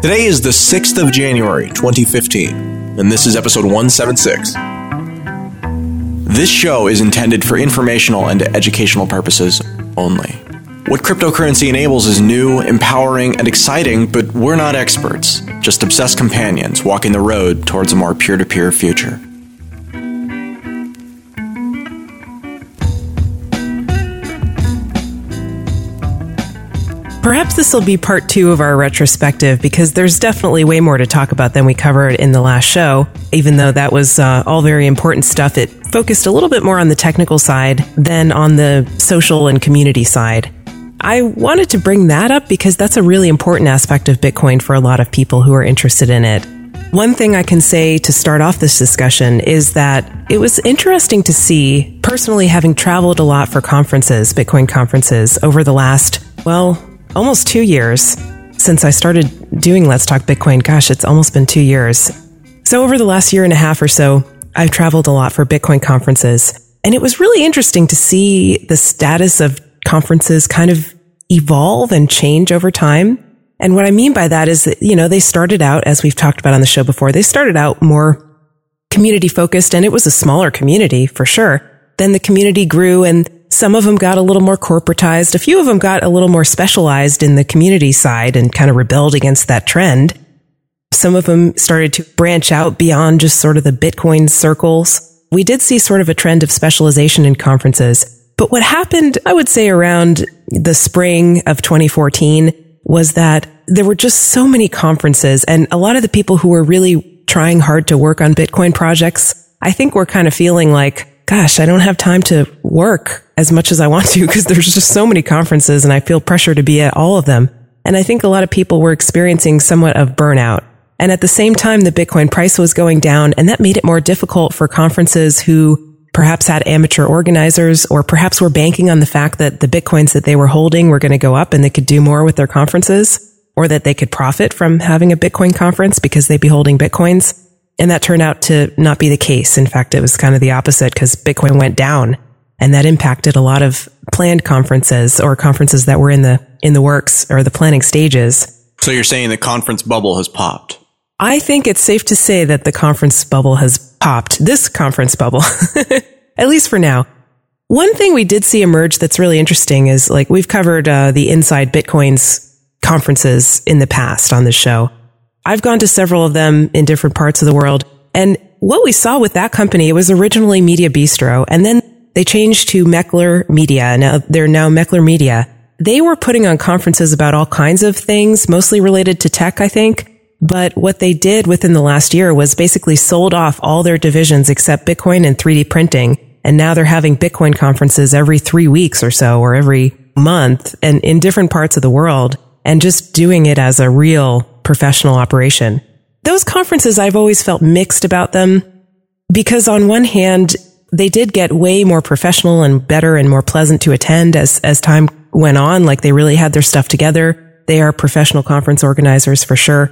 Today is the 6th of January, 2015, and this is episode 176. This show is intended for informational and educational purposes only. What cryptocurrency enables is new, empowering, and exciting, but we're not experts, just obsessed companions walking the road towards a more peer to peer future. This will be part two of our retrospective because there's definitely way more to talk about than we covered in the last show. Even though that was uh, all very important stuff, it focused a little bit more on the technical side than on the social and community side. I wanted to bring that up because that's a really important aspect of Bitcoin for a lot of people who are interested in it. One thing I can say to start off this discussion is that it was interesting to see, personally having traveled a lot for conferences, Bitcoin conferences, over the last, well, almost two years since I started doing Let's Talk Bitcoin. Gosh, it's almost been two years. So over the last year and a half or so, I've traveled a lot for Bitcoin conferences. And it was really interesting to see the status of conferences kind of evolve and change over time. And what I mean by that is that, you know, they started out, as we've talked about on the show before, they started out more community focused and it was a smaller community for sure. Then the community grew and some of them got a little more corporatized. A few of them got a little more specialized in the community side and kind of rebelled against that trend. Some of them started to branch out beyond just sort of the Bitcoin circles. We did see sort of a trend of specialization in conferences. But what happened, I would say around the spring of 2014 was that there were just so many conferences and a lot of the people who were really trying hard to work on Bitcoin projects, I think were kind of feeling like, gosh, I don't have time to work as much as I want to because there's just so many conferences and I feel pressure to be at all of them. And I think a lot of people were experiencing somewhat of burnout. And at the same time, the Bitcoin price was going down and that made it more difficult for conferences who perhaps had amateur organizers or perhaps were banking on the fact that the Bitcoins that they were holding were going to go up and they could do more with their conferences or that they could profit from having a Bitcoin conference because they'd be holding Bitcoins. And that turned out to not be the case. In fact, it was kind of the opposite because Bitcoin went down and that impacted a lot of planned conferences or conferences that were in the, in the works or the planning stages. So you're saying the conference bubble has popped? I think it's safe to say that the conference bubble has popped. This conference bubble, at least for now. One thing we did see emerge that's really interesting is like we've covered uh, the Inside Bitcoins conferences in the past on this show. I've gone to several of them in different parts of the world. And what we saw with that company, it was originally Media Bistro and then they changed to Meckler Media. Now they're now Meckler Media. They were putting on conferences about all kinds of things, mostly related to tech, I think. But what they did within the last year was basically sold off all their divisions except Bitcoin and 3D printing. And now they're having Bitcoin conferences every three weeks or so, or every month and in different parts of the world and just doing it as a real professional operation. Those conferences, I've always felt mixed about them because on one hand, they did get way more professional and better and more pleasant to attend as, as time went on. Like they really had their stuff together. They are professional conference organizers for sure.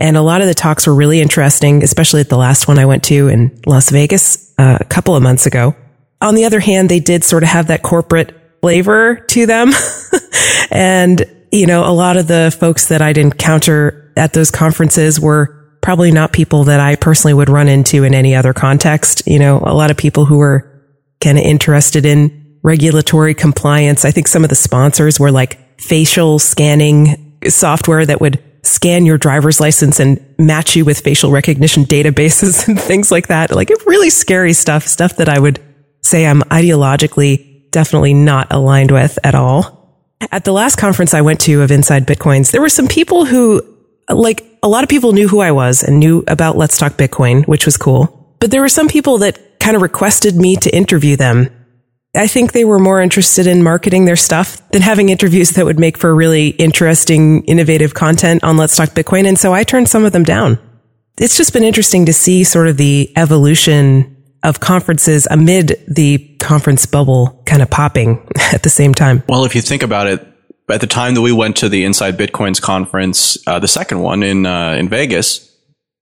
And a lot of the talks were really interesting, especially at the last one I went to in Las Vegas uh, a couple of months ago. On the other hand, they did sort of have that corporate flavor to them. and, you know, a lot of the folks that I'd encounter at those conferences were probably not people that I personally would run into in any other context. You know, a lot of people who were kind of interested in regulatory compliance. I think some of the sponsors were like facial scanning software that would scan your driver's license and match you with facial recognition databases and things like that. Like really scary stuff, stuff that I would say I'm ideologically definitely not aligned with at all. At the last conference I went to of Inside Bitcoins, there were some people who like a lot of people knew who I was and knew about Let's Talk Bitcoin, which was cool. But there were some people that kind of requested me to interview them. I think they were more interested in marketing their stuff than having interviews that would make for really interesting, innovative content on Let's Talk Bitcoin. And so I turned some of them down. It's just been interesting to see sort of the evolution of conferences amid the conference bubble kind of popping at the same time. Well, if you think about it, at the time that we went to the Inside Bitcoins conference, uh, the second one in uh, in Vegas,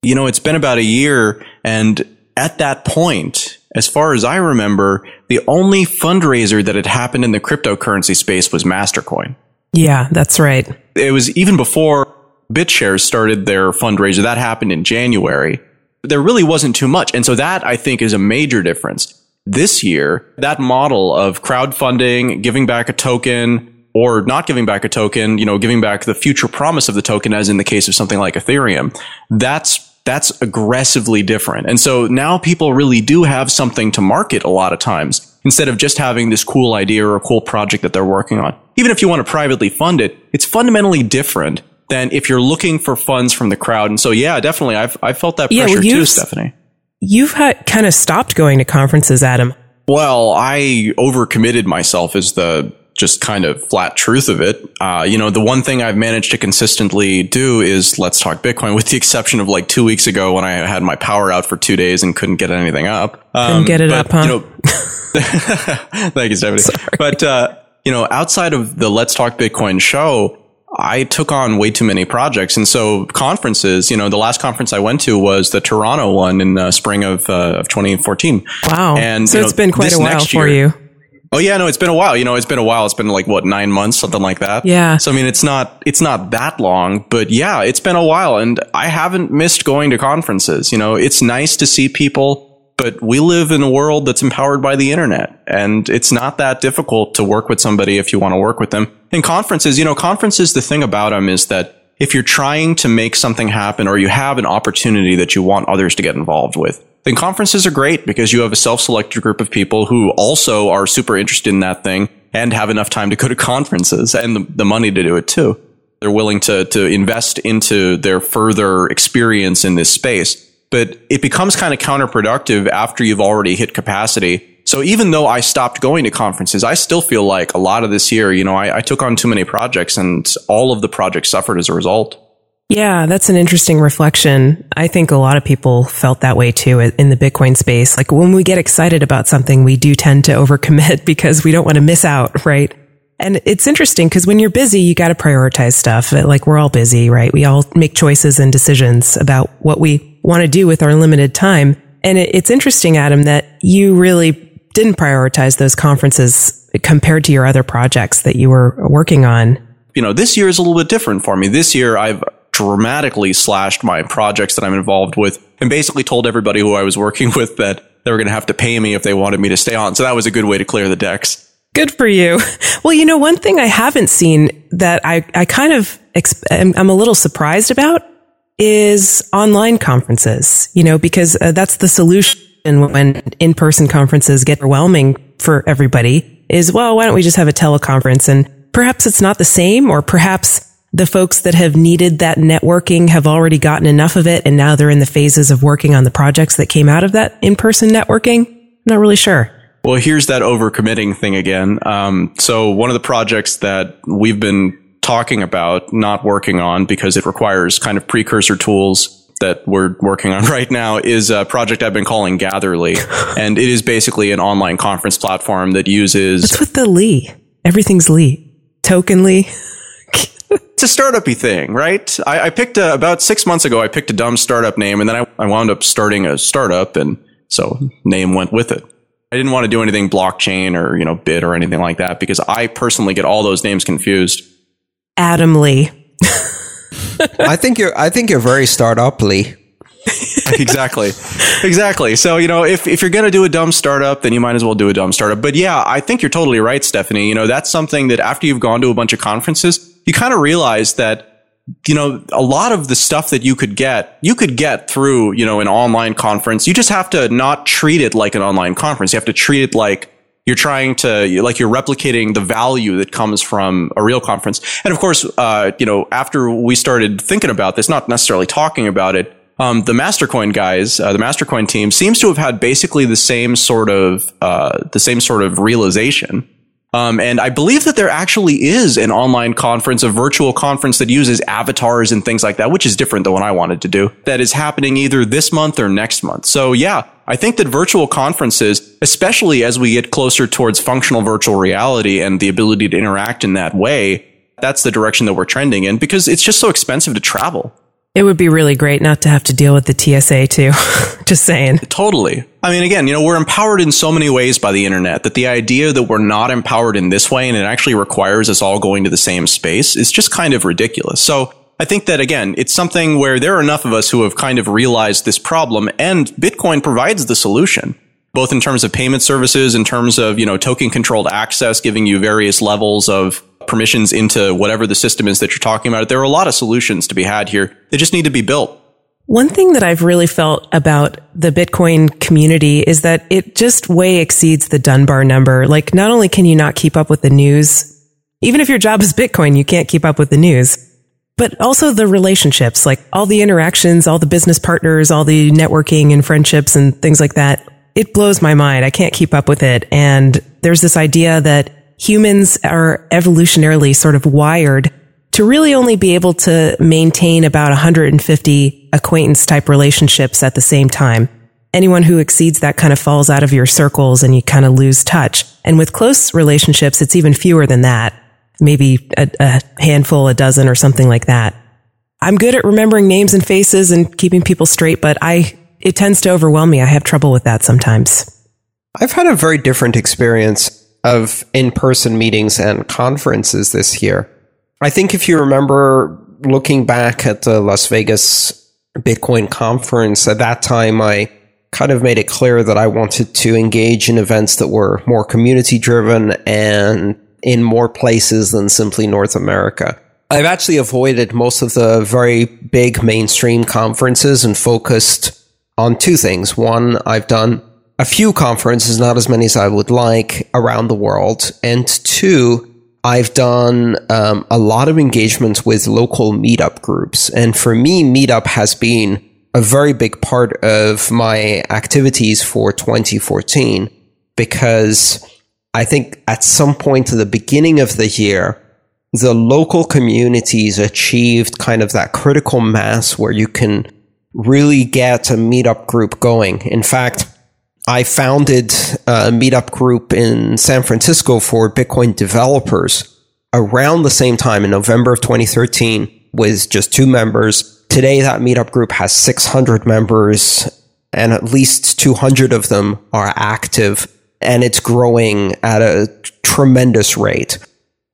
you know, it's been about a year, and at that point, as far as I remember, the only fundraiser that had happened in the cryptocurrency space was Mastercoin. Yeah, that's right. It was even before BitShares started their fundraiser. That happened in January. There really wasn't too much. And so that I think is a major difference. This year, that model of crowdfunding, giving back a token, or not giving back a token, you know, giving back the future promise of the token, as in the case of something like Ethereum, that's that's aggressively different. And so now people really do have something to market a lot of times instead of just having this cool idea or a cool project that they're working on. Even if you want to privately fund it, it's fundamentally different than if you're looking for funds from the crowd. And so, yeah, definitely, I've I felt that pressure yeah, well, too, Stephanie. You've had, kind of stopped going to conferences, Adam. Well, I overcommitted myself is the just kind of flat truth of it. Uh, you know, the one thing I've managed to consistently do is let's talk Bitcoin, with the exception of like two weeks ago when I had my power out for two days and couldn't get anything up. Um, couldn't get it but, up, huh? You know, thank you, Stephanie. Sorry. But, uh, you know, outside of the Let's Talk Bitcoin show, I took on way too many projects. And so conferences, you know, the last conference I went to was the Toronto one in the spring of, uh, of 2014. Wow. And so it's know, been quite a while for year, you. Oh yeah, no, it's been a while. You know, it's been a while. It's been like what nine months, something like that. Yeah. So I mean, it's not it's not that long, but yeah, it's been a while, and I haven't missed going to conferences. You know, it's nice to see people, but we live in a world that's empowered by the internet, and it's not that difficult to work with somebody if you want to work with them. In conferences, you know, conferences. The thing about them is that if you're trying to make something happen, or you have an opportunity that you want others to get involved with then conferences are great because you have a self-selected group of people who also are super interested in that thing and have enough time to go to conferences and the, the money to do it too. They're willing to, to invest into their further experience in this space. But it becomes kind of counterproductive after you've already hit capacity. So even though I stopped going to conferences, I still feel like a lot of this year, you know, I, I took on too many projects and all of the projects suffered as a result. Yeah, that's an interesting reflection. I think a lot of people felt that way too in the Bitcoin space. Like when we get excited about something, we do tend to overcommit because we don't want to miss out, right? And it's interesting because when you're busy, you got to prioritize stuff. Like we're all busy, right? We all make choices and decisions about what we want to do with our limited time. And it's interesting, Adam, that you really didn't prioritize those conferences compared to your other projects that you were working on. You know, this year is a little bit different for me. This year, I've dramatically slashed my projects that I'm involved with and basically told everybody who I was working with that they were going to have to pay me if they wanted me to stay on. So that was a good way to clear the decks. Good for you. Well, you know, one thing I haven't seen that I, I kind of, I'm a little surprised about is online conferences, you know, because uh, that's the solution when in-person conferences get overwhelming for everybody is, well, why don't we just have a teleconference? And perhaps it's not the same or perhaps the folks that have needed that networking have already gotten enough of it and now they're in the phases of working on the projects that came out of that in-person networking? I'm Not really sure. Well, here's that overcommitting thing again. Um, so one of the projects that we've been talking about not working on because it requires kind of precursor tools that we're working on right now is a project I've been calling Gatherly. and it is basically an online conference platform that uses. What's with the Lee? Everything's Lee. Tokenly it's a startupy thing, right? I, I picked a, about six months ago. I picked a dumb startup name, and then I, I wound up starting a startup, and so name went with it. I didn't want to do anything blockchain or you know bit or anything like that because I personally get all those names confused. Adam Lee. I think you're. I think you're very startuply. exactly. Exactly. So, you know, if, if you're going to do a dumb startup, then you might as well do a dumb startup. But yeah, I think you're totally right, Stephanie. You know, that's something that after you've gone to a bunch of conferences, you kind of realize that you know, a lot of the stuff that you could get, you could get through, you know, an online conference. You just have to not treat it like an online conference. You have to treat it like you're trying to, like you're replicating the value that comes from a real conference. And of course, uh, you know, after we started thinking about this, not necessarily talking about it, um, the Mastercoin guys, uh, the Mastercoin team seems to have had basically the same sort of, uh, the same sort of realization um, and I believe that there actually is an online conference, a virtual conference that uses avatars and things like that, which is different than what I wanted to do. That is happening either this month or next month. So yeah, I think that virtual conferences, especially as we get closer towards functional virtual reality and the ability to interact in that way, that's the direction that we're trending in because it's just so expensive to travel. It would be really great not to have to deal with the TSA too. Just saying. Totally. I mean, again, you know, we're empowered in so many ways by the internet that the idea that we're not empowered in this way and it actually requires us all going to the same space is just kind of ridiculous. So I think that again, it's something where there are enough of us who have kind of realized this problem and Bitcoin provides the solution, both in terms of payment services, in terms of, you know, token controlled access, giving you various levels of permissions into whatever the system is that you're talking about. There are a lot of solutions to be had here. They just need to be built. One thing that I've really felt about the Bitcoin community is that it just way exceeds the Dunbar number. Like, not only can you not keep up with the news, even if your job is Bitcoin, you can't keep up with the news, but also the relationships, like all the interactions, all the business partners, all the networking and friendships and things like that. It blows my mind. I can't keep up with it. And there's this idea that humans are evolutionarily sort of wired to really only be able to maintain about 150 acquaintance type relationships at the same time. Anyone who exceeds that kind of falls out of your circles and you kind of lose touch. And with close relationships, it's even fewer than that. Maybe a, a handful, a dozen or something like that. I'm good at remembering names and faces and keeping people straight, but I, it tends to overwhelm me. I have trouble with that sometimes. I've had a very different experience of in-person meetings and conferences this year. I think if you remember looking back at the Las Vegas Bitcoin conference, at that time, I kind of made it clear that I wanted to engage in events that were more community driven and in more places than simply North America. I've actually avoided most of the very big mainstream conferences and focused on two things. One, I've done a few conferences, not as many as I would like around the world. And two, I've done um, a lot of engagements with local meetup groups. And for me, meetup has been a very big part of my activities for 2014 because I think at some point at the beginning of the year, the local communities achieved kind of that critical mass where you can really get a meetup group going. In fact, I founded a meetup group in San Francisco for Bitcoin developers around the same time in November of 2013 with just two members. Today, that meetup group has 600 members and at least 200 of them are active and it's growing at a tremendous rate.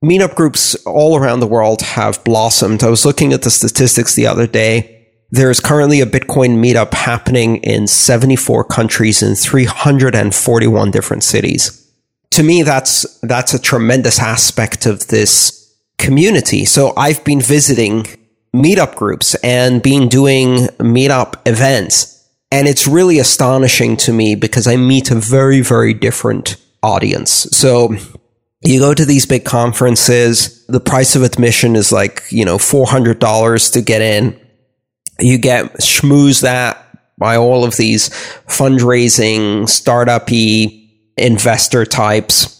Meetup groups all around the world have blossomed. I was looking at the statistics the other day there is currently a Bitcoin meetup happening in 74 countries in 341 different cities. To me, that's, that's a tremendous aspect of this community. So I've been visiting meetup groups and been doing meetup events. And it's really astonishing to me because I meet a very, very different audience. So you go to these big conferences, the price of admission is like, you know, $400 to get in you get schmoozed at by all of these fundraising, startup-y investor types.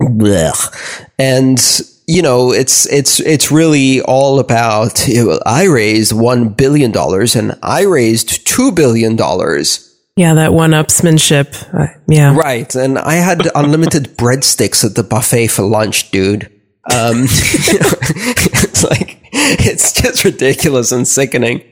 Blech. And you know, it's it's it's really all about you know, I raised one billion dollars and I raised two billion dollars. Yeah, that one-upsmanship. Uh, yeah, right. And I had unlimited breadsticks at the buffet for lunch, dude. Um, it's like it's just ridiculous and sickening.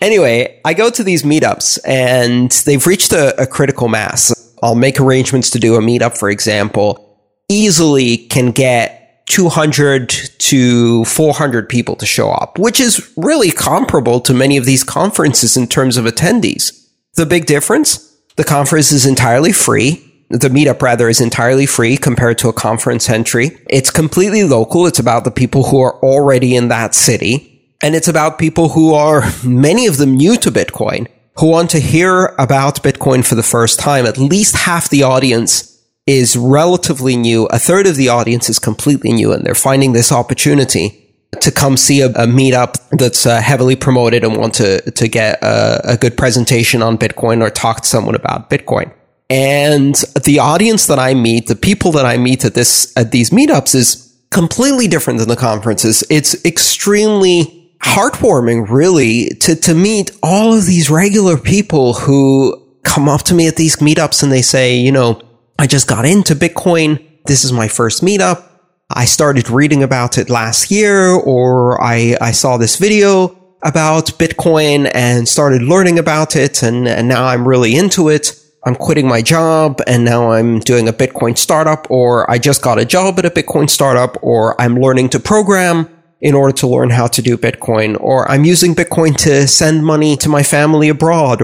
Anyway, I go to these meetups and they've reached a, a critical mass. I'll make arrangements to do a meetup, for example, easily can get 200 to 400 people to show up, which is really comparable to many of these conferences in terms of attendees. The big difference? The conference is entirely free. The meetup rather is entirely free compared to a conference entry. It's completely local. It's about the people who are already in that city. And it's about people who are, many of them new to Bitcoin, who want to hear about Bitcoin for the first time. At least half the audience is relatively new. A third of the audience is completely new and they're finding this opportunity to come see a, a meetup that's uh, heavily promoted and want to, to get a, a good presentation on Bitcoin or talk to someone about Bitcoin. And the audience that I meet, the people that I meet at this, at these meetups is completely different than the conferences. It's extremely heartwarming, really, to, to meet all of these regular people who come up to me at these meetups and they say, you know, I just got into Bitcoin. This is my first meetup. I started reading about it last year, or I, I saw this video about Bitcoin and started learning about it. And, and now I'm really into it. I'm quitting my job and now I'm doing a Bitcoin startup, or I just got a job at a Bitcoin startup, or I'm learning to program in order to learn how to do Bitcoin, or I'm using Bitcoin to send money to my family abroad.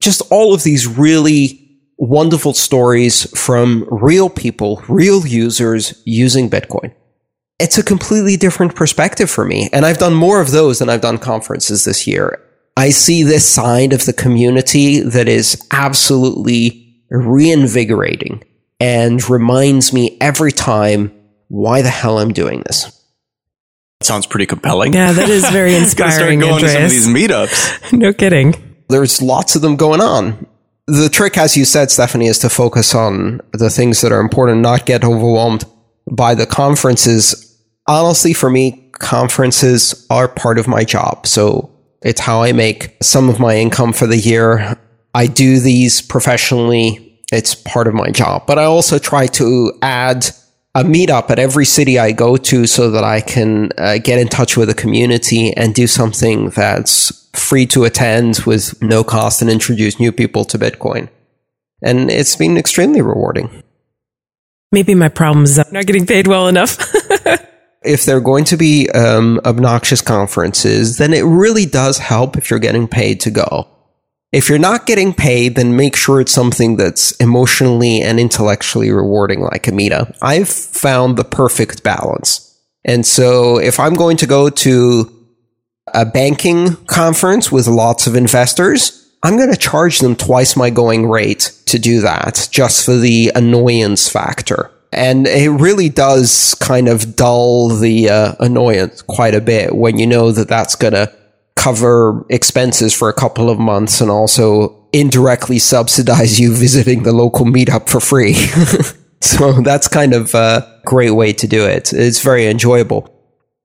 Just all of these really wonderful stories from real people, real users using Bitcoin. It's a completely different perspective for me. And I've done more of those than I've done conferences this year. I see this side of the community that is absolutely reinvigorating and reminds me every time why the hell I'm doing this. Sounds pretty compelling. Yeah, that is very inspiring. Gotta start going Andreas. to some of these meetups. no kidding. There's lots of them going on. The trick, as you said, Stephanie, is to focus on the things that are important, not get overwhelmed by the conferences. Honestly, for me, conferences are part of my job. So it's how I make some of my income for the year. I do these professionally. It's part of my job, but I also try to add a meetup at every city I go to so that I can uh, get in touch with the community and do something that's free to attend with no cost and introduce new people to Bitcoin. And it's been extremely rewarding. Maybe my problem is I'm not getting paid well enough. if they're going to be um, obnoxious conferences, then it really does help if you're getting paid to go. If you're not getting paid, then make sure it's something that's emotionally and intellectually rewarding, like a meetup. I've found the perfect balance. And so if I'm going to go to a banking conference with lots of investors, I'm going to charge them twice my going rate to do that just for the annoyance factor. And it really does kind of dull the uh, annoyance quite a bit when you know that that's going to cover expenses for a couple of months and also indirectly subsidize you visiting the local meetup for free. so that's kind of a great way to do it. It's very enjoyable.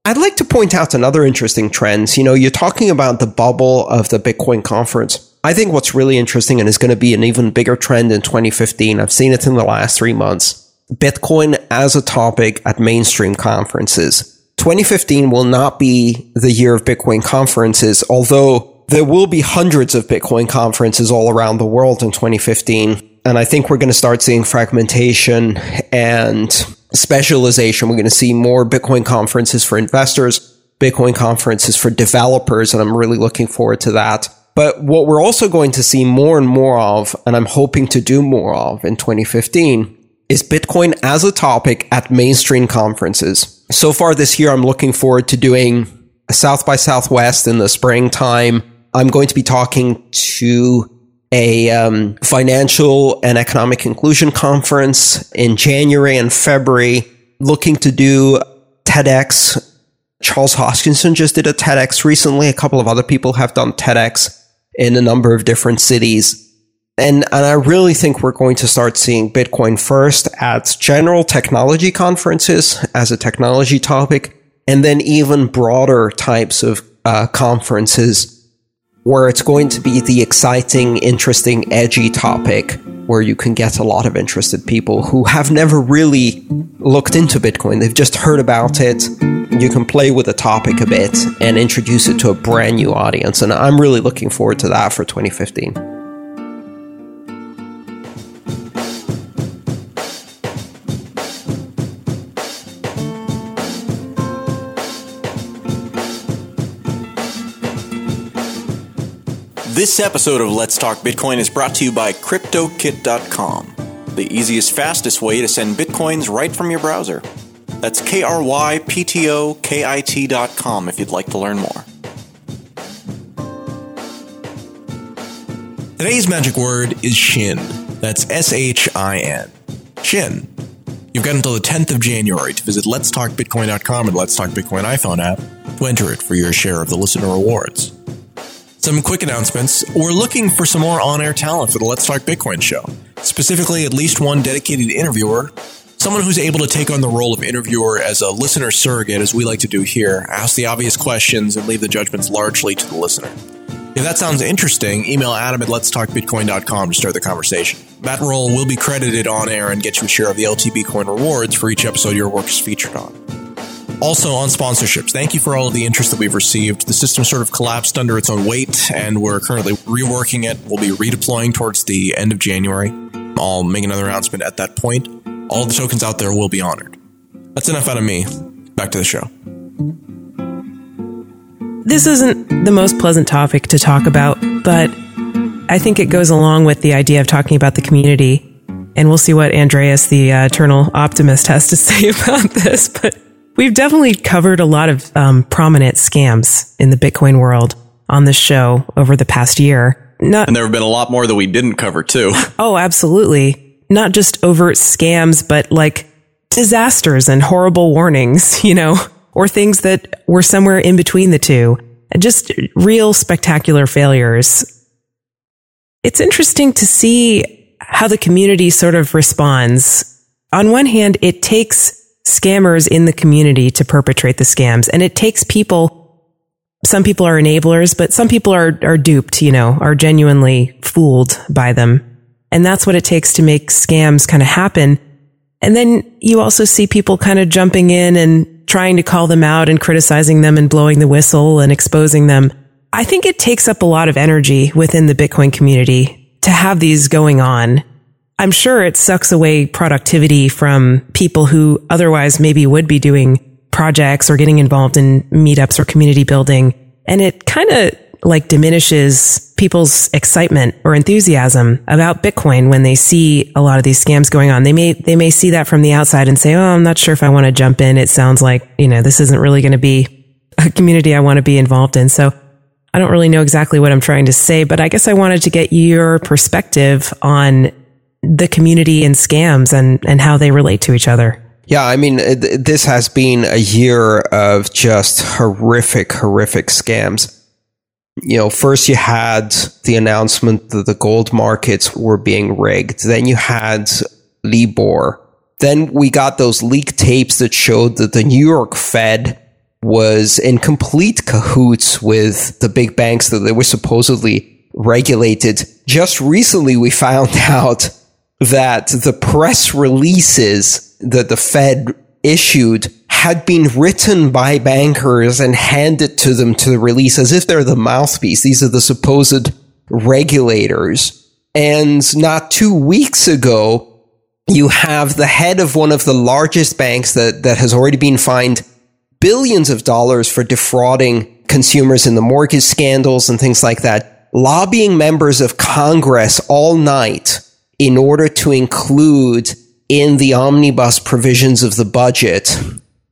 I'd like to point out another interesting trend. You know, you're talking about the bubble of the Bitcoin conference. I think what's really interesting and is going to be an even bigger trend in 2015. I've seen it in the last three months. Bitcoin as a topic at mainstream conferences. 2015 will not be the year of Bitcoin conferences, although there will be hundreds of Bitcoin conferences all around the world in 2015. And I think we're going to start seeing fragmentation and specialization. We're going to see more Bitcoin conferences for investors, Bitcoin conferences for developers. And I'm really looking forward to that. But what we're also going to see more and more of, and I'm hoping to do more of in 2015, is Bitcoin as a topic at mainstream conferences. So far this year, I'm looking forward to doing a South by Southwest in the springtime. I'm going to be talking to a um, financial and economic inclusion conference in January and February, looking to do TEDx. Charles Hoskinson just did a TEDx recently. A couple of other people have done TEDx in a number of different cities. And, and I really think we're going to start seeing Bitcoin first at general technology conferences as a technology topic, and then even broader types of uh, conferences where it's going to be the exciting, interesting, edgy topic where you can get a lot of interested people who have never really looked into Bitcoin. They've just heard about it. You can play with the topic a bit and introduce it to a brand new audience. And I'm really looking forward to that for 2015. This episode of Let's Talk Bitcoin is brought to you by KryptoKit.com, the easiest, fastest way to send Bitcoins right from your browser. That's K R Y P T O K I T.com if you'd like to learn more. Today's magic word is Shin. That's S H I N. Shin. You've got until the 10th of January to visit Let's Talk letstalkbitcoin.com and Let's Talk Bitcoin iPhone app to enter it for your share of the listener rewards. Some quick announcements. We're looking for some more on air talent for the Let's Talk Bitcoin show. Specifically, at least one dedicated interviewer, someone who's able to take on the role of interviewer as a listener surrogate, as we like to do here, ask the obvious questions and leave the judgments largely to the listener. If that sounds interesting, email Adam at letstalkbitcoin.com to start the conversation. That role will be credited on air and get you a share of the LTB coin rewards for each episode your work is featured on. Also, on sponsorships, thank you for all of the interest that we've received. The system sort of collapsed under its own weight, and we're currently reworking it. We'll be redeploying towards the end of January. I'll make another announcement at that point. All the tokens out there will be honored. That's enough out of me. Back to the show. this isn't the most pleasant topic to talk about, but I think it goes along with the idea of talking about the community. And we'll see what Andreas, the uh, eternal optimist, has to say about this. But we've definitely covered a lot of um, prominent scams in the Bitcoin world on this show over the past year. Not, and there have been a lot more that we didn't cover too. oh, absolutely. Not just overt scams, but like disasters and horrible warnings, you know, or things that were somewhere in between the two. Just real spectacular failures. It's interesting to see how the community sort of responds. On one hand, it takes scammers in the community to perpetrate the scams and it takes people some people are enablers, but some people are, are duped, you know, are genuinely fooled by them. And that's what it takes to make scams kind of happen. And then you also see people kind of jumping in and trying to call them out and criticizing them and blowing the whistle and exposing them. I think it takes up a lot of energy within the Bitcoin community to have these going on. I'm sure it sucks away productivity from people who otherwise maybe would be doing projects or getting involved in meetups or community building. And it kind of like diminishes people's excitement or enthusiasm about Bitcoin when they see a lot of these scams going on. They may, they may see that from the outside and say, Oh, I'm not sure if I want to jump in. It sounds like, you know, this isn't really going to be a community I want to be involved in. So I don't really know exactly what I'm trying to say, but I guess I wanted to get your perspective on the community and scams and, and how they relate to each other. Yeah, I mean, this has been a year of just horrific, horrific scams you know, first you had the announcement that the gold markets were being rigged. Then you had Libor. Then we got those leaked tapes that showed that the New York Fed was in complete cahoots with the big banks that they were supposedly regulated. Just recently, we found out that the press releases that the Fed issued had been written by bankers and handed to them to release as if they're the mouthpiece. These are the supposed regulators. And not two weeks ago, you have the head of one of the largest banks that, that has already been fined billions of dollars for defrauding consumers in the mortgage scandals and things like that, lobbying members of Congress all night in order to include in the omnibus provisions of the budget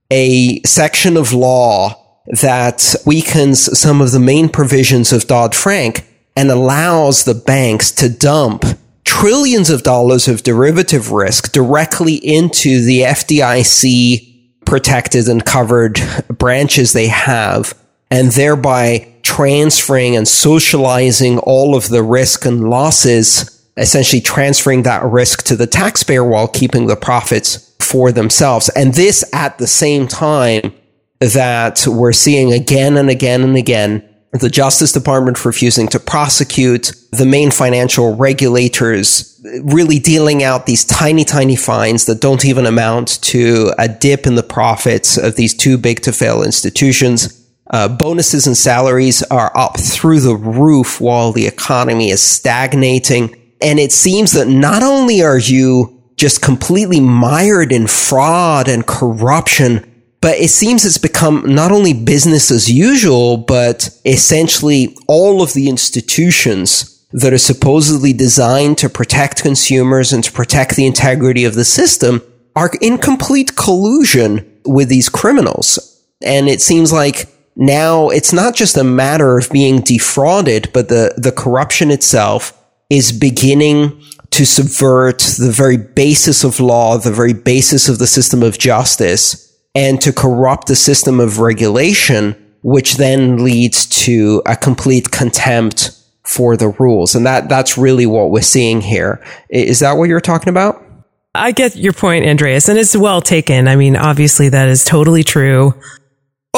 a section of law that weakens some of the main provisions of Dodd Frank and allows the banks to dump trillions of dollars of derivative risk directly into the FDIC protected and covered branches they have, and thereby transferring and socializing all of the risk and losses essentially transferring that risk to the taxpayer while keeping the profits for themselves. And this at the same time that we're seeing again and again and again the Justice Department refusing to prosecute, the main financial regulators really dealing out these tiny, tiny fines that don't even amount to a dip in the profits of these too big to fail institutions. Uh, bonuses and salaries are up through the roof while the economy is stagnating. And it seems that not only are you just completely mired in fraud and corruption, but it seems it's become not only business as usual, but essentially all of the institutions that are supposedly designed to protect consumers and to protect the integrity of the system are in complete collusion with these criminals. And it seems like now it's not just a matter of being defrauded, but the, the corruption itself is beginning to subvert the very basis of law, the very basis of the system of justice, and to corrupt the system of regulation, which then leads to a complete contempt for the rules. And that, that's really what we're seeing here. Is that what you're talking about? I get your point, Andreas, and it's well taken. I mean, obviously that is totally true.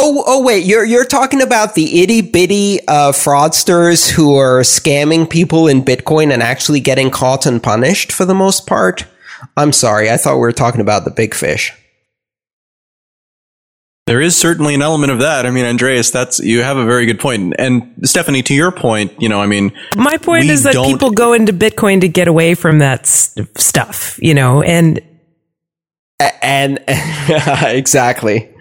Oh, oh, wait, you're, you're talking about the itty bitty, uh, fraudsters who are scamming people in Bitcoin and actually getting caught and punished for the most part? I'm sorry. I thought we were talking about the big fish. There is certainly an element of that. I mean, Andreas, that's, you have a very good point. And Stephanie, to your point, you know, I mean, my point is that people go into Bitcoin to get away from that stuff, you know, and, and exactly.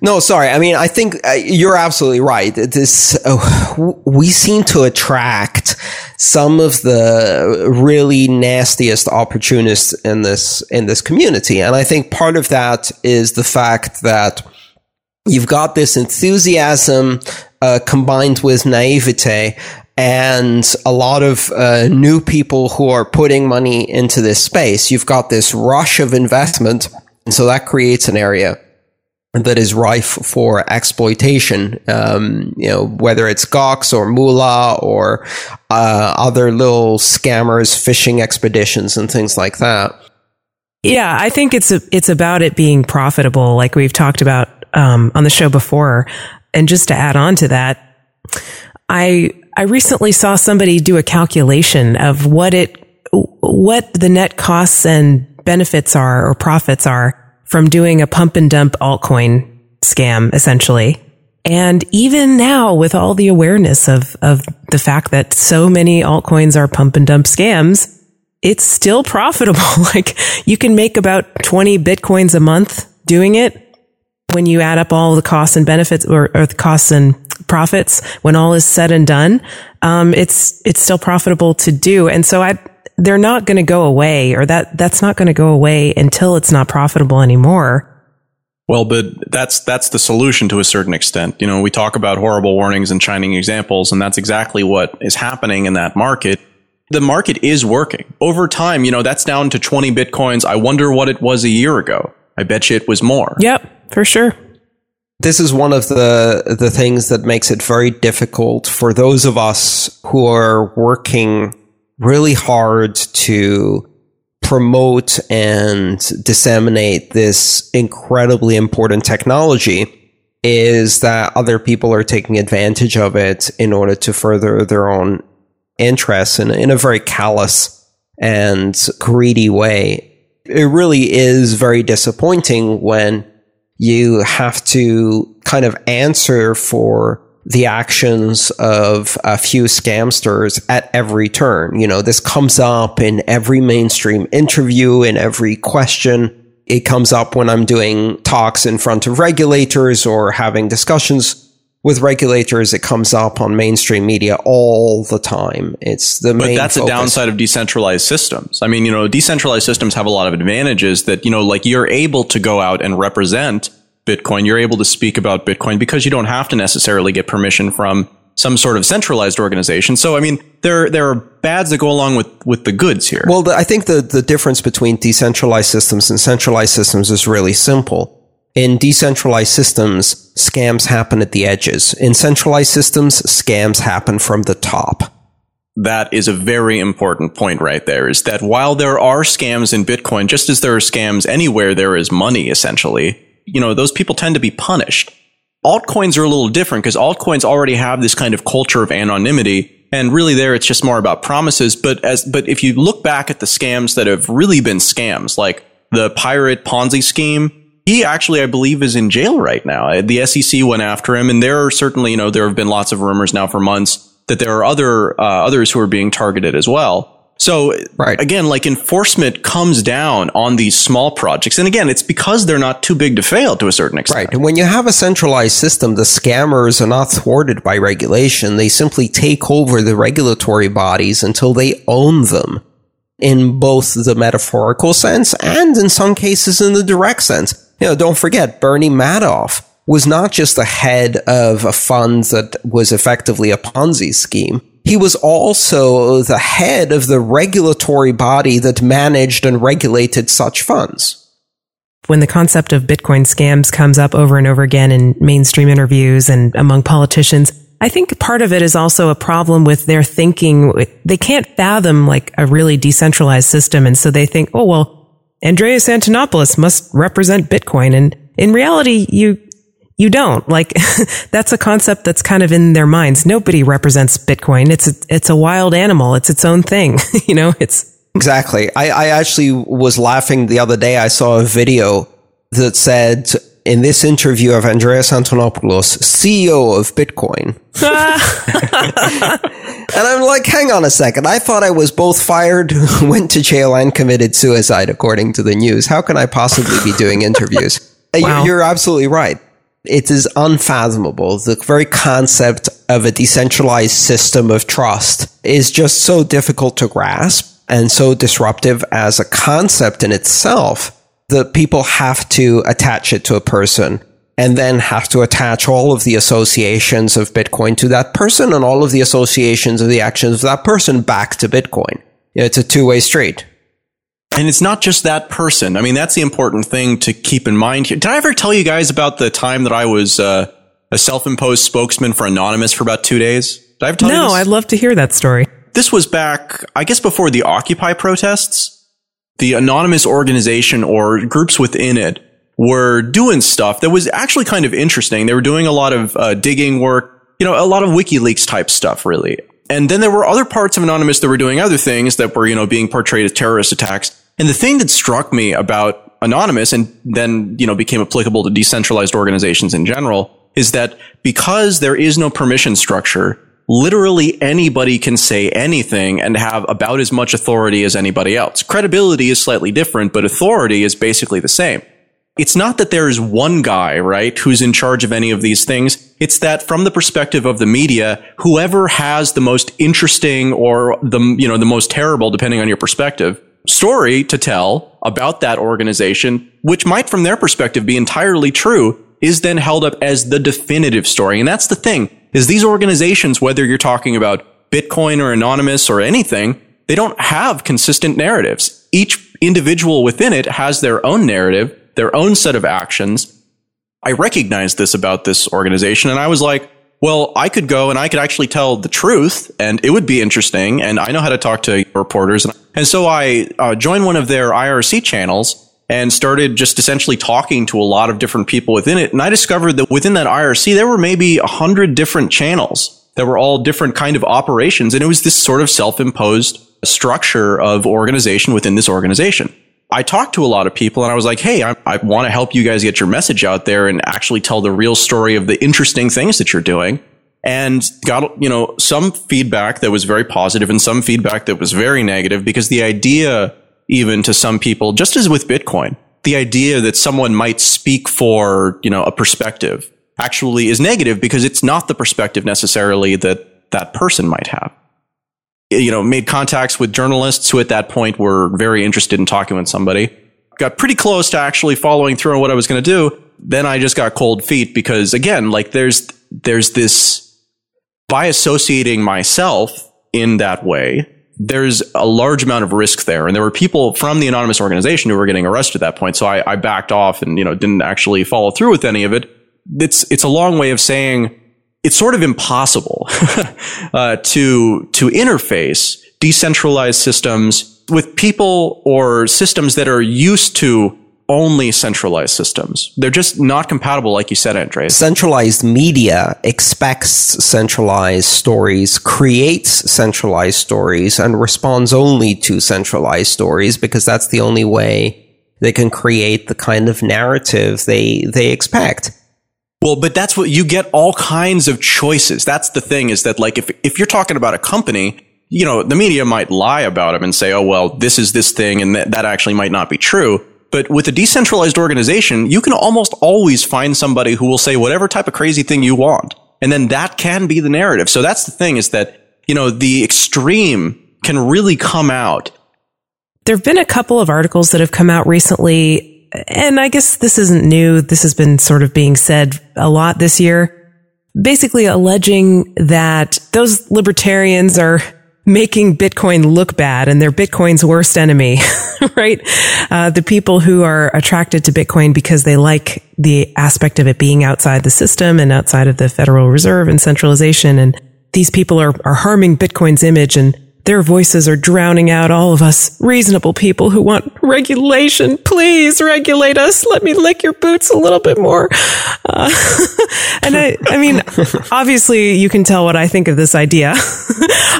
No, sorry. I mean, I think uh, you're absolutely right. This uh, we seem to attract some of the really nastiest opportunists in this in this community, and I think part of that is the fact that you've got this enthusiasm uh, combined with naivete and a lot of uh, new people who are putting money into this space. You've got this rush of investment, and so that creates an area that is rife for exploitation. Um, you know, whether it's Gox or Moolah or uh, other little scammers, fishing expeditions, and things like that. Yeah, I think it's a, it's about it being profitable, like we've talked about um, on the show before. And just to add on to that, I I recently saw somebody do a calculation of what it what the net costs and benefits are or profits are from doing a pump and dump altcoin scam, essentially. And even now, with all the awareness of, of the fact that so many altcoins are pump and dump scams, it's still profitable. like you can make about 20 bitcoins a month doing it when you add up all the costs and benefits or, or the costs and profits when all is said and done. Um, it's, it's still profitable to do. And so I, they're not going to go away or that that's not going to go away until it's not profitable anymore. Well, but that's that's the solution to a certain extent. You know, we talk about horrible warnings and shining examples, and that's exactly what is happening in that market. The market is working. Over time, you know, that's down to 20 bitcoins. I wonder what it was a year ago. I bet you it was more. Yep, for sure. This is one of the the things that makes it very difficult for those of us who are working really hard to promote and disseminate this incredibly important technology is that other people are taking advantage of it in order to further their own interests in, in a very callous and greedy way. It really is very disappointing when you have to kind of answer for the actions of a few scamsters at every turn. You know, this comes up in every mainstream interview, in every question. It comes up when I'm doing talks in front of regulators or having discussions with regulators. It comes up on mainstream media all the time. It's the but that's focus. a downside of decentralized systems. I mean, you know, decentralized systems have a lot of advantages that, you know, like you're able to go out and represent Bitcoin, you're able to speak about Bitcoin because you don't have to necessarily get permission from some sort of centralized organization. So, I mean, there there are bads that go along with with the goods here. Well, the, I think the the difference between decentralized systems and centralized systems is really simple. In decentralized systems, scams happen at the edges. In centralized systems, scams happen from the top. That is a very important point right there is that while there are scams in Bitcoin, just as there are scams anywhere there is money, essentially, you know, those people tend to be punished. Altcoins are a little different because altcoins already have this kind of culture of anonymity. And really there, it's just more about promises. But as, but if you look back at the scams that have really been scams, like the pirate Ponzi scheme, he actually, I believe, is in jail right now. The SEC went after him, and there are certainly, you know, there have been lots of rumors now for months that there are other uh, others who are being targeted as well. So right. again, like enforcement comes down on these small projects. And again, it's because they're not too big to fail to a certain extent. Right. And when you have a centralized system, the scammers are not thwarted by regulation. They simply take over the regulatory bodies until they own them in both the metaphorical sense and in some cases in the direct sense. You know, don't forget Bernie Madoff was not just the head of a fund that was effectively a Ponzi scheme. He was also the head of the regulatory body that managed and regulated such funds. When the concept of Bitcoin scams comes up over and over again in mainstream interviews and among politicians, I think part of it is also a problem with their thinking. They can't fathom like a really decentralized system. And so they think, oh, well, Andreas Antonopoulos must represent Bitcoin. And in reality, you you don't like that's a concept that's kind of in their minds. Nobody represents Bitcoin. It's a, it's a wild animal. It's its own thing. you know, it's exactly. I, I actually was laughing the other day. I saw a video that said in this interview of Andreas Antonopoulos, CEO of Bitcoin. and I'm like, hang on a second. I thought I was both fired, went to jail, and committed suicide, according to the news. How can I possibly be doing interviews? Uh, wow. You're absolutely right it is unfathomable. The very concept of a decentralized system of trust is just so difficult to grasp and so disruptive as a concept in itself that people have to attach it to a person and then have to attach all of the associations of Bitcoin to that person and all of the associations of the actions of that person back to Bitcoin. It's a two way street. And it's not just that person. I mean, that's the important thing to keep in mind here. Did I ever tell you guys about the time that I was uh, a self-imposed spokesman for Anonymous for about two days? Did I ever tell no, you? I'd love to hear that story. This was back, I guess, before the Occupy protests. The Anonymous organization or groups within it were doing stuff that was actually kind of interesting. They were doing a lot of uh, digging work, you know, a lot of WikiLeaks type stuff, really. And then there were other parts of Anonymous that were doing other things that were, you know, being portrayed as terrorist attacks. And the thing that struck me about Anonymous and then, you know, became applicable to decentralized organizations in general is that because there is no permission structure, literally anybody can say anything and have about as much authority as anybody else. Credibility is slightly different, but authority is basically the same. It's not that there is one guy, right, who's in charge of any of these things. It's that from the perspective of the media, whoever has the most interesting or the, you know, the most terrible, depending on your perspective, story to tell about that organization, which might from their perspective be entirely true, is then held up as the definitive story. And that's the thing, is these organizations, whether you're talking about Bitcoin or Anonymous or anything, they don't have consistent narratives. Each individual within it has their own narrative, their own set of actions. I recognized this about this organization and I was like, well, I could go and I could actually tell the truth and it would be interesting. And I know how to talk to reporters. And so I uh, joined one of their IRC channels and started just essentially talking to a lot of different people within it. And I discovered that within that IRC, there were maybe a hundred different channels that were all different kind of operations. And it was this sort of self-imposed structure of organization within this organization. I talked to a lot of people and I was like, Hey, I, I want to help you guys get your message out there and actually tell the real story of the interesting things that you're doing. And got, you know, some feedback that was very positive and some feedback that was very negative because the idea, even to some people, just as with Bitcoin, the idea that someone might speak for, you know, a perspective actually is negative because it's not the perspective necessarily that that person might have you know, made contacts with journalists who at that point were very interested in talking with somebody. Got pretty close to actually following through on what I was going to do. Then I just got cold feet because again, like there's, there's this by associating myself in that way, there's a large amount of risk there. And there were people from the anonymous organization who were getting arrested at that point. So I, I backed off and, you know, didn't actually follow through with any of it. It's, it's a long way of saying, it's sort of impossible uh, to to interface decentralized systems with people or systems that are used to only centralized systems. They're just not compatible, like you said, Andreas. Centralized media expects centralized stories, creates centralized stories, and responds only to centralized stories because that's the only way they can create the kind of narrative they they expect. Well, but that's what you get all kinds of choices. That's the thing is that like if, if you're talking about a company, you know, the media might lie about them and say, oh, well, this is this thing and that, that actually might not be true. But with a decentralized organization, you can almost always find somebody who will say whatever type of crazy thing you want. And then that can be the narrative. So that's the thing is that, you know, the extreme can really come out. There have been a couple of articles that have come out recently and I guess this isn't new. This has been sort of being said a lot this year. Basically alleging that those libertarians are making Bitcoin look bad and they're Bitcoin's worst enemy, right? Uh, the people who are attracted to Bitcoin because they like the aspect of it being outside the system and outside of the Federal Reserve and centralization. And these people are, are harming Bitcoin's image and their voices are drowning out all of us reasonable people who want regulation. Please regulate us. Let me lick your boots a little bit more. Uh, and I, I mean, obviously you can tell what I think of this idea.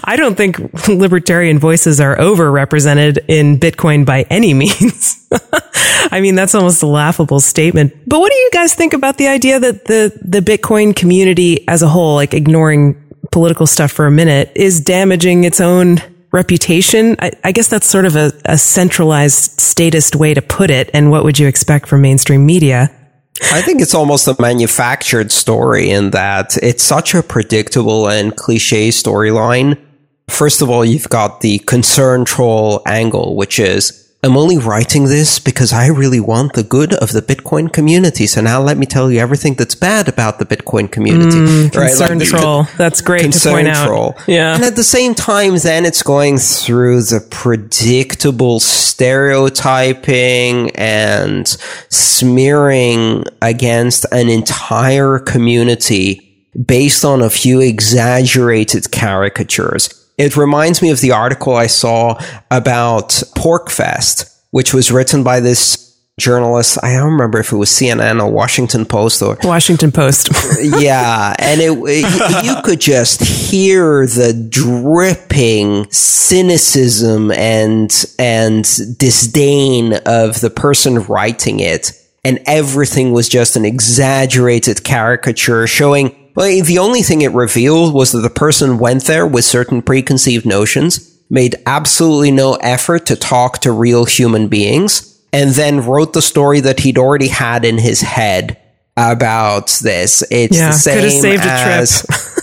I don't think libertarian voices are overrepresented in Bitcoin by any means. I mean, that's almost a laughable statement. But what do you guys think about the idea that the, the Bitcoin community as a whole, like ignoring political stuff for a minute is damaging its own reputation. I, I guess that's sort of a, a, centralized statist way to put it. And what would you expect from mainstream media? I think it's almost a manufactured story in that it's such a predictable and cliche storyline. First of all, you've got the concern troll angle, which is I'm only writing this because I really want the good of the Bitcoin community. So now let me tell you everything that's bad about the Bitcoin community. Mm, right? Concern like, troll. That's great to point out. Troll. Yeah. And at the same time, then it's going through the predictable stereotyping and smearing against an entire community based on a few exaggerated caricatures. It reminds me of the article I saw about PorcFest, which was written by this journalist. I don't remember if it was CNN or Washington Post or Washington Post. yeah, and it, it, you could just hear the dripping cynicism and and disdain of the person writing it, and everything was just an exaggerated caricature showing well, the only thing it revealed was that the person went there with certain preconceived notions, made absolutely no effort to talk to real human beings, and then wrote the story that he'd already had in his head about this. It's yeah, the same could have saved as, a trip.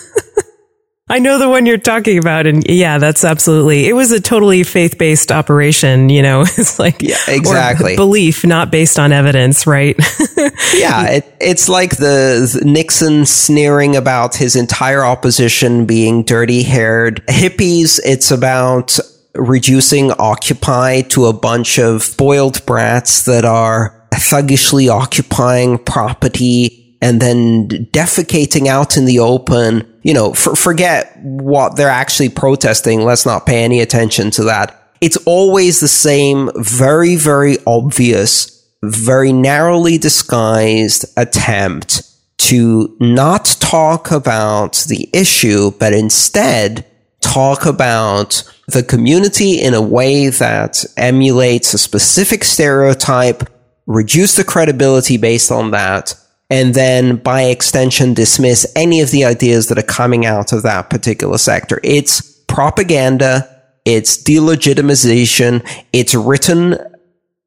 I know the one you're talking about. And yeah, that's absolutely, it was a totally faith based operation. You know, it's like, yeah, exactly. belief, not based on evidence, right? yeah. It, it's like the, the Nixon sneering about his entire opposition being dirty haired hippies. It's about reducing Occupy to a bunch of spoiled brats that are thuggishly occupying property and then defecating out in the open, you know, for, forget what they're actually protesting. Let's not pay any attention to that. It's always the same, very, very obvious, very narrowly disguised attempt to not talk about the issue, but instead talk about the community in a way that emulates a specific stereotype, reduce the credibility based on that, and then by extension dismiss any of the ideas that are coming out of that particular sector. It's propaganda. It's delegitimization. It's written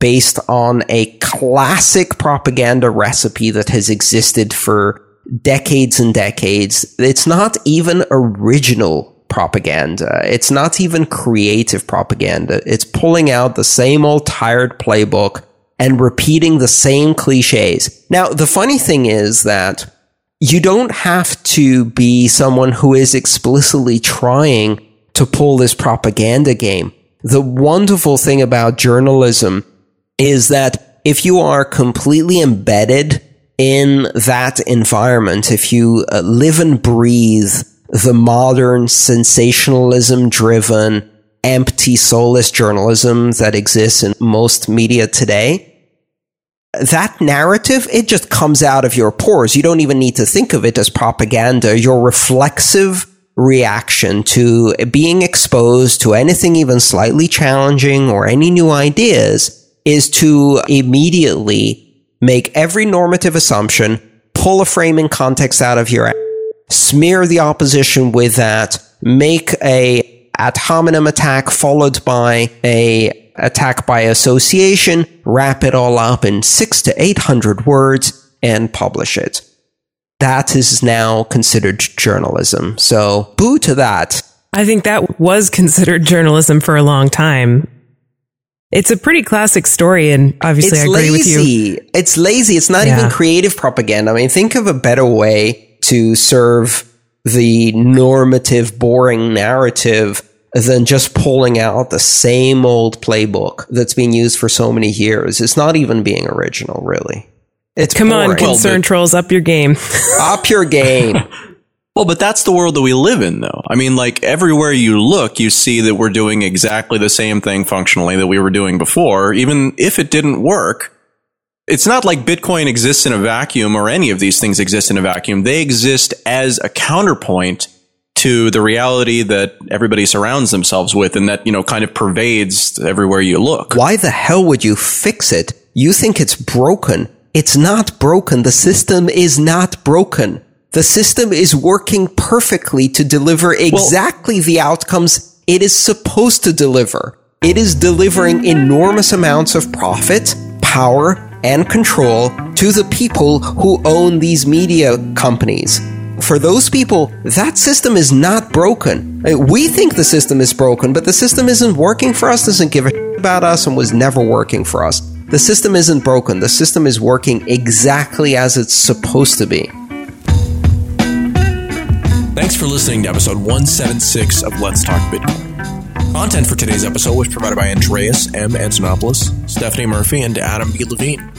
based on a classic propaganda recipe that has existed for decades and decades. It's not even original propaganda. It's not even creative propaganda. It's pulling out the same old tired playbook and repeating the same cliches. Now, the funny thing is that you don't have to be someone who is explicitly trying to pull this propaganda game. The wonderful thing about journalism is that if you are completely embedded in that environment, if you uh, live and breathe the modern sensationalism driven, empty, soulless journalism that exists in most media today, that narrative, it just comes out of your pores. You don't even need to think of it as propaganda. Your reflexive reaction to being exposed to anything even slightly challenging or any new ideas is to immediately make every normative assumption, pull a framing context out of your, smear the opposition with that, make a ad hominem attack followed by a attack by association, wrap it all up in six to 800 words and publish it. That is now considered journalism. So boo to that. I think that was considered journalism for a long time. It's a pretty classic story, and obviously it's I agree lazy. with you. It's lazy. It's not yeah. even creative propaganda. I mean, think of a better way to serve the normative, boring narrative than just pulling out the same old playbook that's been used for so many years. It's not even being original, really. It's come boring. on, concern well, trolls, up your game, up your game. well, but that's the world that we live in, though. I mean, like everywhere you look, you see that we're doing exactly the same thing functionally that we were doing before, even if it didn't work. It's not like Bitcoin exists in a vacuum or any of these things exist in a vacuum. They exist as a counterpoint to the reality that everybody surrounds themselves with and that, you know, kind of pervades everywhere you look. Why the hell would you fix it? You think it's broken. It's not broken. The system is not broken. The system is working perfectly to deliver exactly well, the outcomes it is supposed to deliver. It is delivering enormous amounts of profit, power, and control to the people who own these media companies. For those people, that system is not broken. Uh, we think the system is broken, but the system isn't working for us, doesn't give a about us, and was never working for us. The system isn't broken. The system is working exactly as it's supposed to be. Thanks for listening to episode 176 of Let's Talk Bitcoin. Content for today's episode was provided by Andreas M. Antonopoulos, Stephanie Murphy, and Adam B. Levine.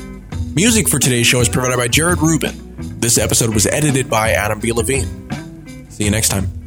Music for today's show is provided by Jared Rubens. This episode was edited by Adam B. Levine. See you next time.